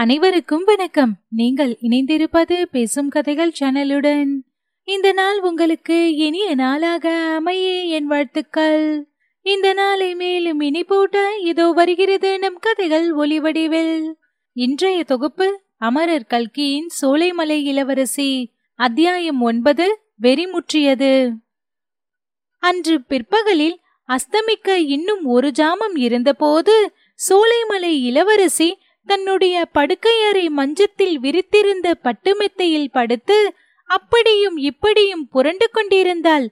அனைவருக்கும் வணக்கம். நீங்கள் இணைந்திருப்பது பேசும் கதைகள் சேனலுடன். இந்த நாள் உங்களுக்கு இனிய நாளாக அமைய என் வாழ்த்துக்கள். இந்த நாளை மேலும் இனி போட்ட இதோ வருகிறது நம் கதைகள் ஒளிவடிவில் இன்றைய தொகுப்பு அமரர் கல்கியின் சோலைமலை இளவரசி அத்தியாயம் ஒன்பது வெறிமுற்றியது அன்று பிற்பகலில் அஸ்தமிக்க இன்னும் ஒரு ஜாமம் இருந்தபோது சோலைமலை இளவரசி தன்னுடைய படுக்கையறை மஞ்சத்தில் விரித்திருந்த பட்டுமெத்தையில் படுத்து அப்படியும் இப்படியும் புரண்டு கொண்டிருந்தாள்.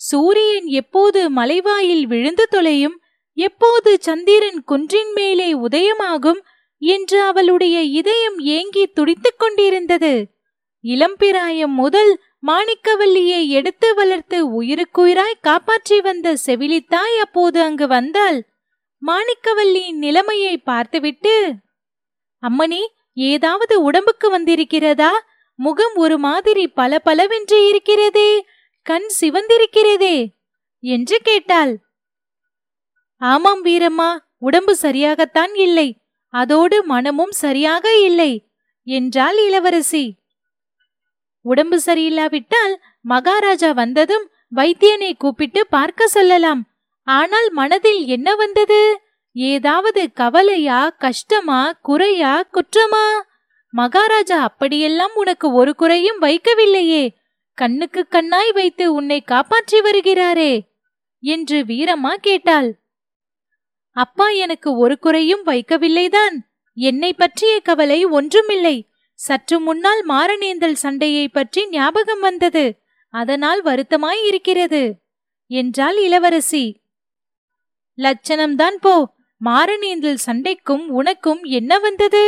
சூரியன் எப்போது மலைவாயில் விழுந்து தொலையும் எப்போது சந்திரன் குன்றின் மேலே உதயமாகும் என்று அவளுடைய இதயம் ஏங்கி துடித்துக் கொண்டிருந்தது. இளம்பிராயம் முதல் மாணிக்கவல்லியை எடுத்து வளர்த்து உயிருக்குயிராய் காப்பாற்றி வந்த செவிலித்தாய் அப்போது அங்கு வந்தாள். மாணிக்கவல்லியின் நிலைமையை பார்த்துவிட்டு அம்மணி ஏதாவது உடம்புக்கு வந்திருக்கிறதா? முகம் ஒரு மாதிரி பல பலவென்று இருக்கிறதே. கண் சிவந்திருக்கிறதே என்று கேட்டாள். ஆமாம் வீரம்மா உடம்பு சரியாகத்தான் இல்லை. அதோடு மனமும் சரியாக இல்லை என்றாள் இளவரசி. உடம்பு சரியில்லாவிட்டால் மகாராஜா வந்ததும் வைத்தியனை கூப்பிட்டு பார்க்க சொல்லலாம். ஆனால் மனதில் என்ன வந்தது? ஏதாவது கவலையா கஷ்டமா குறையா குற்றமா? மகாராஜா அப்படியெல்லாம் உனக்கு ஒரு குறையும் வைக்கவில்லையே. கண்ணுக்கு கண்ணாய் வைத்து உன்னை காப்பாற்றி வருகிறாரே என்று வீரம்மா கேட்டாள். அப்பா எனக்கு ஒரு குறையும் வைக்கவில்லைதான். என்னை பற்றிய கவலை ஒன்றுமில்லை. சற்று முன்னால் மாரணேந்தல் சண்டையை பற்றி ஞாபகம் வந்தது. அதனால் வருத்தமாய் இருக்கிறது என்றாள் இளவரசி. லட்சணம்தான் போ மாரணேந்தல் சண்டைக்கும் உனக்கும் என்ன வந்தது?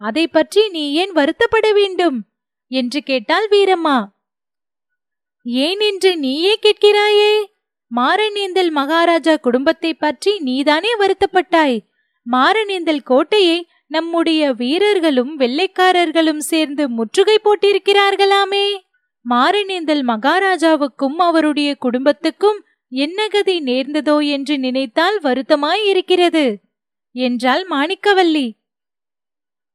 அதை பற்றி நீ ஏன் வருத்தப்பட வேண்டும்? என்று கேட்டாள் வீரம்மா. ஏன் என்று நீயே கேட்கிறாயே? மாரணேந்தல் மகாராஜா குடும்பத்தை பற்றி நீதானே வருத்தப்பட்டாய்? மாரணேந்தல் கோட்டையை நம்முடைய வீரர்களும் வெள்ளைக்காரர்களும் சேர்ந்து முற்றுகை போட்டிருக்கிறார்களாமே? மாரணேந்தல் மகாராஜாவுக்கும் அவருடைய குடும்பத்துக்கும் என்ன கதி நேர்ந்ததோ என்று நினைத்தால் வருத்தமாயிருக்கிறது என்றாள் மாணிக்கவல்லி.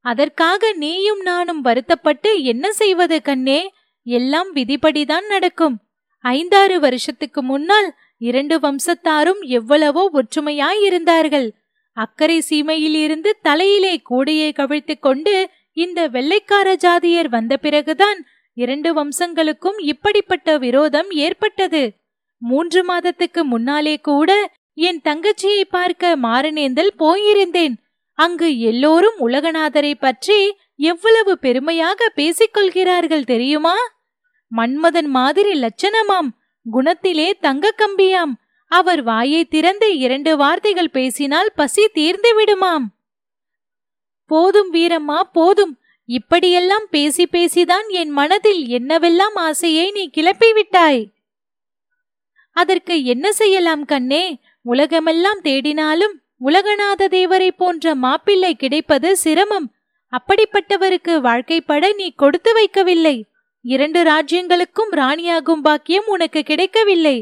அதற்காக நீயும் நானும் வருத்தப்பட்டு என்ன செய்வது கண்ணே? எல்லாம் விதிப்படிதான் நடக்கும். ஐந்தாறு வருஷத்துக்கு முன்னால் இரண்டு வம்சத்தாரும் எவ்வளவோ ஒற்றுமையாயிருந்தார்கள் அக்கறை சீமையிலிருந்து தலையிலே கூடையை கவிழ்த்துக் கொண்டு இந்த வெள்ளைக்கார ஜாதியர் வந்த பிறகுதான் இரண்டு வம்சங்களுக்கும் இப்படிப்பட்ட விரோதம் ஏற்பட்டது. மூன்று மாதத்துக்கு முன்னாலே கூட என் தங்கச்சியை பார்க்க மாரணேந்தல் போயிருந்தேன். அங்கு எல்லோரும் உலகநாதரை பற்றி எவ்வளவு பெருமையாக பேசிக்கொள்கிறார்கள் தெரியுமா? மன்மதன் மாதிரி லட்சணமாம். குணத்திலே தங்க கம்பியாம். அவர் வாயை திறந்து இரண்டு வார்த்தைகள் பேசினால் பசி தீர்ந்து விடுமாம். போதும் வீரம்மா போதும். இப்படியெல்லாம் பேசி பேசிதான் என் மனதில் என்னவெல்லாம் ஆசையை நீ கிளப்பிவிட்டாய்? அதற்கு என்ன செய்யலாம் கண்ணே? உலகமெல்லாம் தேடினாலும் உலகநாத தேவரை போன்ற மாப்பிள்ளை கிடைப்பது சிரமம். அப்படிப்பட்டவருக்கு வாழ்க்கைப்பட நீ கொடுத்து வைக்கவில்லை. இரண்டு ராஜ்யங்களுக்கும் ராணியாகும் பாக்கியம் உனக்கு கிடைக்கவில்லை.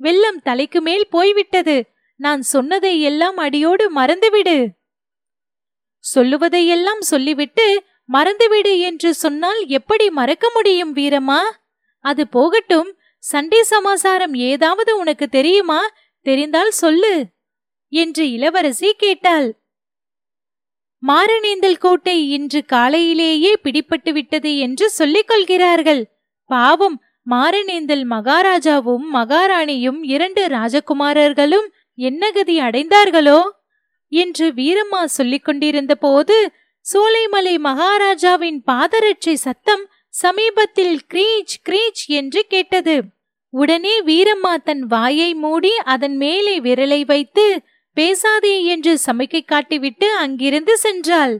வெள்ளம் தலைக்கு மேல் போய்விட்டது. நான் சொன்னதை எல்லாம் அடியோடு மறந்துவிடு. சொல்லுவதையெல்லாம் சொல்லிவிட்டு மறந்துவிடு என்று சொன்னால் எப்படி மறக்க முடியும் வீரமா அது போகட்டும். சண்டே சமாசாரம் ஏதாவது உனக்கு தெரியுமா? தெரிந்தால் சொல்லு என்று இளவரசி கேட்டாள். மாரணேந்தல் கோட்டை இன்று காலையிலேயே பிடிபட்டு விட்டது என்று சொல்லிக் கொள்கிறார்கள். பாவம் மாரணேந்தல் மகாராஜாவும் மகாராணியும் இரண்டு ராஜகுமாரர்களும் என்ன கதி அடைந்தார்களோ? என்று வீரம்மா சொல்லிக் கொண்டிருந்த போது சோலைமலை மகாராஜாவின் பாதரட்சை சத்தம் சமீபத்தில் கிரீச் கிரீச் என்று கேட்டது. உடனே வீரம்மா தன் வாயை மூடி அதன் மேலே விரலை வைத்து பேசாதே என்று சமைக்கை காட்டிவிட்டு அங்கிருந்து சென்றாள்.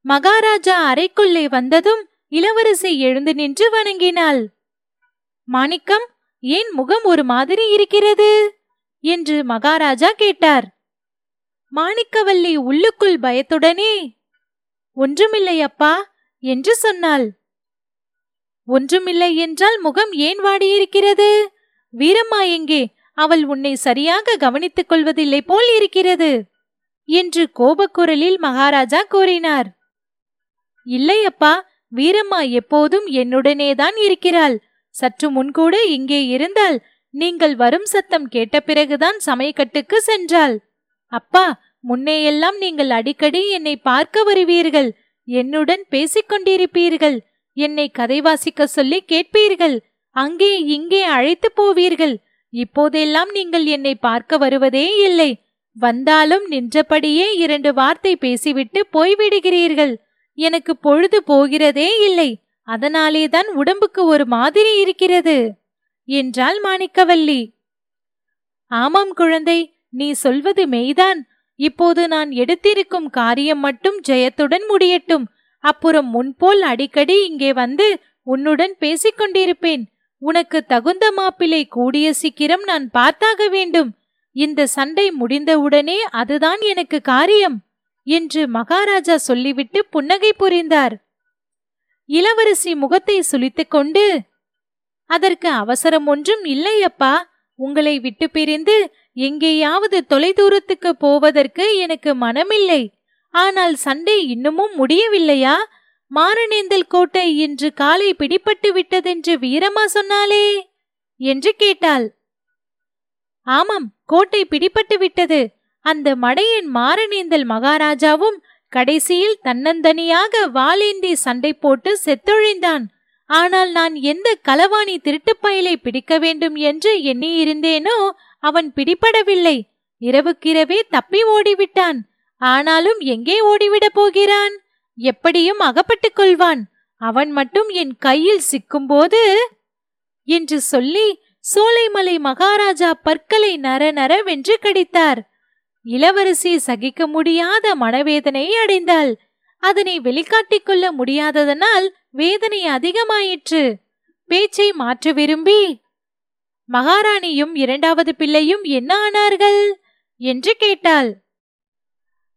மகாராஜா அறைக்குள்ளே வந்ததும் இளவரசி எழுந்து நின்று வணங்கினாள். மாணிக்கம் ஏன் முகம் ஒரு மாதிரி இருக்கிறது? என்று மகாராஜா கேட்டார். மாணிக்கவல்லி உள்ளுக்குள் பயத்துடனே. ஒன்றுமில்லை அப்பா என்று சொன்னாள். ஒன்றுமில்லை என்றால் முகம் ஏன் வாடியிருக்கிறது? வீரம்மா எங்கே? அவள் உன்னை சரியாக கவனித்துக் கொள்வதில்லை போல் இருக்கிறது. என்று கோபக்குரலில் மகாராஜா கூறினார். இல்லை அப்பா வீரம்மா எப்போதும் என்னுடனேதான் இருக்கிறாள். சற்று முன்கூட இங்கே இருந்தால் நீங்கள் வரும் சத்தம் கேட்ட பிறகுதான் சமயக்கட்டுக்கு சென்றாள். அப்பா முன்னேயெல்லாம் நீங்கள் அடிக்கடி என்னை பார்க்க வருவீர்கள். என்னுடன் பேசிக் கொண்டிருப்பீர்கள் என்னை கதை வாசிக்க சொல்லி கேட்பீர்கள். அங்கே இங்கே அழைத்து போவீர்கள். இப்போதெல்லாம் நீங்கள் என்னை பார்க்க வருவதே இல்லை. வந்தாலும் நின்றபடியே இரண்டு வார்த்தை பேசிவிட்டு போய்விடுகிறீர்கள். எனக்கு பொழுது போகிறதே இல்லை. அதனாலேதான் உடம்புக்கு ஒரு மாதிரி இருக்கிறது. என்றாள் மாணிக்கவல்லி. ஆமாம் குழந்தை நீ சொல்வது மெய்தான். இப்போது நான் எடுத்திருக்கும் காரியம் மட்டும் ஜெயத்துடன் முடியட்டும். அப்புறம் முன்போல் அடிக்கடி இங்கே வந்து உன்னுடன் பேசிக்கொண்டிருப்பேன். உனக்கு தகுந்த மாப்பிளை கூடிய சீக்கிரம் நான் பார்த்தாக வேண்டும். இந்த சண்டை முடிந்தவுடனே அதுதான் எனக்கு காரியம் என்று மகாராஜா சொல்லிவிட்டு புன்னகை புரிந்தார். இளவரசி முகத்தை சுளித்துக் கொண்டு அதற்கு அவசரம் ஒன்றும் இல்லையப்பா உங்களை விட்டு பிரிந்து எங்கேயாவது தொலைதூரத்துக்கு போவதற்கு எனக்கு மனமில்லை. ஆனால் சண்டை இன்னமும் முடியவில்லையா? மாரணேந்தல் கோட்டை இன்று காலை பிடிபட்டு விட்டதென்று வீரமா சொன்னாலே என்று கேட்டாள். ஆமாம் கோட்டை பிடிபட்டு விட்டது. அந்த மடையின் மாரணேந்தல் மகாராஜாவும் கடைசியில் தன்னந்தனியாக வாளேந்தி சண்டை போட்டு செத்தொழிந்தான். ஆனால் நான் எந்த களவாணி திருட்டுப்பயலை பிடிக்க வேண்டும் என்று எண்ணியிருந்தேனோ அவன் பிடிபடவில்லை. இரவுக்கிரவே தப்பி ஓடிவிட்டான். ஆனாலும் எங்கே ஓடிவிடப் போகிறான்? எப்படியும் அகப்பட்டுக் கொள்வான். அவன் மட்டும் என் கையில் சிக்கும்போது என்று சொல்லி சோலைமலை மகாராஜா பற்களை நர நர வென்று கடித்தார். இளவரசி சகிக்க முடியாத மனவேதனை அடைந்தாள். அதனை வெளிக்காட்டிக் கொள்ள முடியாததனால் வேதனை அதிகமாயிற்று. பேச்சை மாற்ற விரும்பி மகாராணியும் இரண்டாவது பிள்ளையும் என்ன ஆனார்கள்? என்று கேட்டாள்.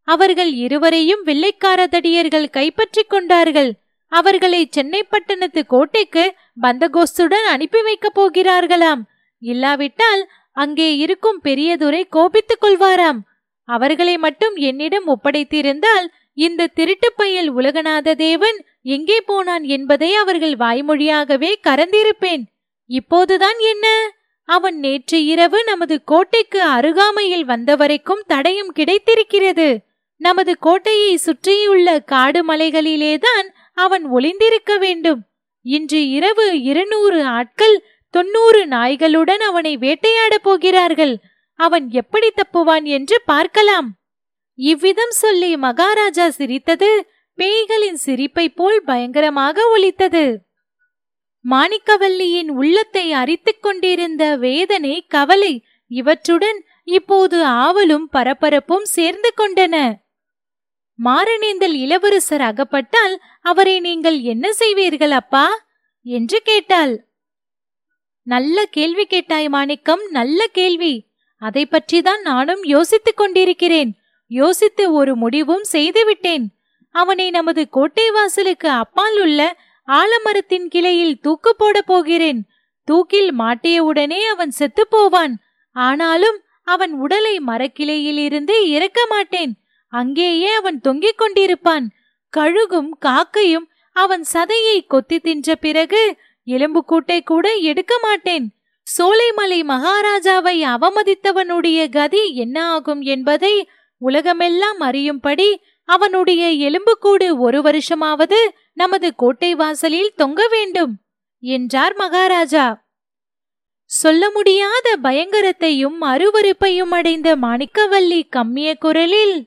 அவர்கள் இருவரையும் வெள்ளைக்கார தடியர்கள் கைப்பற்றிக் கொண்டார்கள். அவர்களை சென்னை பட்டணத்து கோட்டைக்கு பந்தகோஸ்துடன் அனுப்பி வைக்கப் போகிறார்களாம். இல்லாவிட்டால் அங்கே இருக்கும் பெரியதுரை கோபித்துக் கொள்வாராம். அவர்களை மட்டும் என்னிடம் ஒப்படைத்திருந்தால் இந்த திருட்டுப் பையல் உலகநாத தேவன் எங்கே போனான் என்பதை அவர்கள் வாய்மொழியாகவே கறந்திருப்பேன் இப்போதுதான் என்ன? அவன் நேற்று இரவு நமது கோட்டைக்கு அருகாமையில் வந்தவரைக்கும் தடயம் கிடைத்திருக்கிறது. நமது கோட்டையை சுற்றியுள்ள காடு மலைகளிலேதான் அவன் ஒளிந்திருக்க வேண்டும். இன்று இரவு இருநூறு ஆட்கள் தொன்னூறு நாய்களுடன் அவனை வேட்டையாடப் போகிறார்கள். அவன் எப்படி தப்புவான் என்று பார்க்கலாம். இவ்விதம் சொல்லி மகாராஜா சிரித்தது பேய்களின் சிரிப்பைப் போல் பயங்கரமாக ஒலித்தது. மாணிக்கவல்லியின் உள்ளத்தை அரித்துக் கொண்டிருந்த வேதனை கவலை இவற்றுடன் இப்போது ஆவலும் பரபரப்பும் சேர்ந்து கொண்டன. மாரணேந்தல் இளவரசர் அகப்பட்டால் அவரை நீங்கள் என்ன செய்வீர்கள் அப்பா? என்று கேட்டாள். நல்ல கேள்வி கேட்டாய் மாணிக்கம் நல்ல கேள்வி. அதை பற்றிதான் நானும் யோசித்துக் கொண்டிருக்கிறேன். யோசித்து ஒரு முடிவும் செய்துவிட்டேன் அவனை நமது கோட்டை வாசலுக்கு அப்பால் உள்ள ஆலமரத்தின் கிளையில் தூக்கு போட போகிறேன். தூக்கில் மாட்டியவுடனே அவன் செத்துப் போவான். ஆனாலும் அவன் உடலை மரக்கிளையிலிருந்து இறக்க மாட்டேன். அங்கேயே அவன் தொங்கிக் கொண்டிருப்பான். கழுகும் காக்கையும் அவன் சதையை கொத்தி தின்ற பிறகு எலும்புக்கூட்டை கூட எடுக்க மாட்டேன். சோலைமலை மகாராஜாவை அவமதித்தவனுடைய கதி என்ன ஆகும் என்பதை உலகமெல்லாம் அறியும்படி அவனுடைய எலும்புக்கூடு ஒரு வருஷமாவது நமது கோட்டை வாசலில் தொங்க வேண்டும் என்றார் மகாராஜா. சொல்ல முடியாத பயங்கரத்தையும் அருவருப்பையும் அடைந்த மாணிக்கவல்லி கம்மிய குரலில்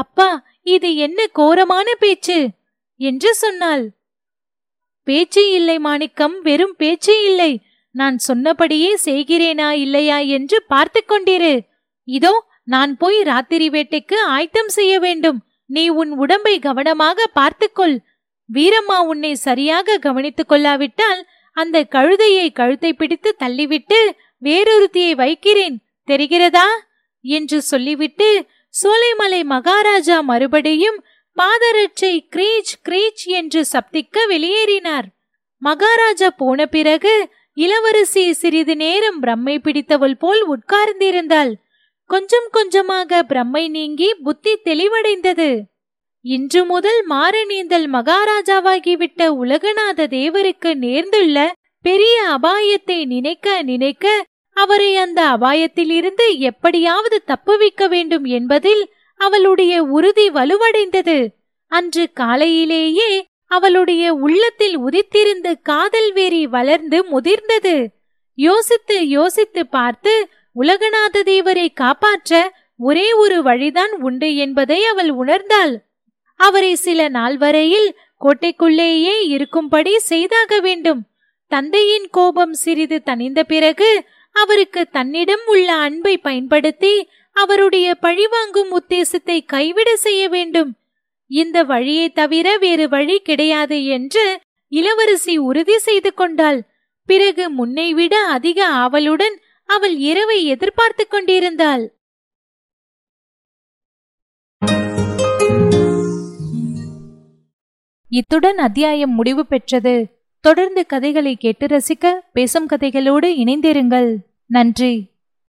அப்பா இது என்ன கோரமான பேச்சு? என்று சொன்னாள். பேச்சு இல்லை மாணிக்கம் வெறும் பேச்சு இல்லை. நான் சொன்னபடியே செய்கிறேனா இல்லையா என்று பார்த்து கொண்டிரு. இதோ நான் போய் ராத்திரி வேட்டைக்கு ஆயத்தம் செய்ய வேண்டும். நீ உன் உடம்பை கவனமாக பார்த்துக்கொள் வீரம்மா உன்னை சரியாக கவனித்துக் கொள்ளாவிட்டால் அந்த கழுதையை கழுத்தை பிடித்து தள்ளிவிட்டு வேறொருத்தியை வைக்கிறேன். தெரிகிறதா? என்று சொல்லிவிட்டு சோலைமலை மகாராஜா மறுபடியும் பாதரட்சை கிரீச் கிரீச் என்று சப்திக்க வெளியேறினார். மகாராஜா போன பிறகு இளவரசி சிறிது நேரம் பிரம்மை பிடித்தவள் போல் உட்கார்ந்திருந்தாள். கொஞ்சம் கொஞ்சமாக பிரம்மை நீங்கி புத்தி தெளிவடைந்தது. இன்று முதல் மாரணீந்தல் மகாராஜாவாகிவிட்ட உலகநாத தேவருக்கு நேர்ந்துள்ள பெரிய அபாயத்தை நினைக்க நினைக்க அவரை அந்த அபாயத்திலிருந்து எப்படியாவது தப்புவிக்க வேண்டும் என்பதில் அவளுடைய உறுதி வலுவடைந்தது. அன்று காலையிலேயே அவளுடைய உள்ளத்தில் உதித்திருந்த காதல் வெறி வளர்ந்து முதிர்ந்தது. யோசித்து யோசித்து பார்த்து உலகநாத தேவரை காப்பாற்ற ஒரே ஒரு வழிதான் உண்டு என்பதை அவள் உணர்ந்தாள். அவரை சில நாள் வரையில் கோட்டைக்குள்ளேயே இருக்கும்படி செய்தாக வேண்டும். தந்தையின் கோபம் சிறிது தணிந்த பிறகு அவருக்கு தன்னிடம் உள்ள அன்பை பயன்படுத்தி அவருடைய பழிவாங்கும் உத்தேசத்தை கைவிட செய்ய வேண்டும். இந்த வழியை தவிர வேறு வழி கிடையாது என்று இளவரசி உறுதி செய்து கொண்டாள். பிறகு முன்னை விட அதிக ஆவலுடன் அவள் இரவை எதிர்பார்த்து கொண்டிருந்தாள். இத்துடன் அத்தியாயம் முடிவு பெற்றது. தொடர்ந்து கதைகளை கேட்டு ரசிக்க பேசும் கதைகளோடு இணைந்திருங்கள். நன்றி.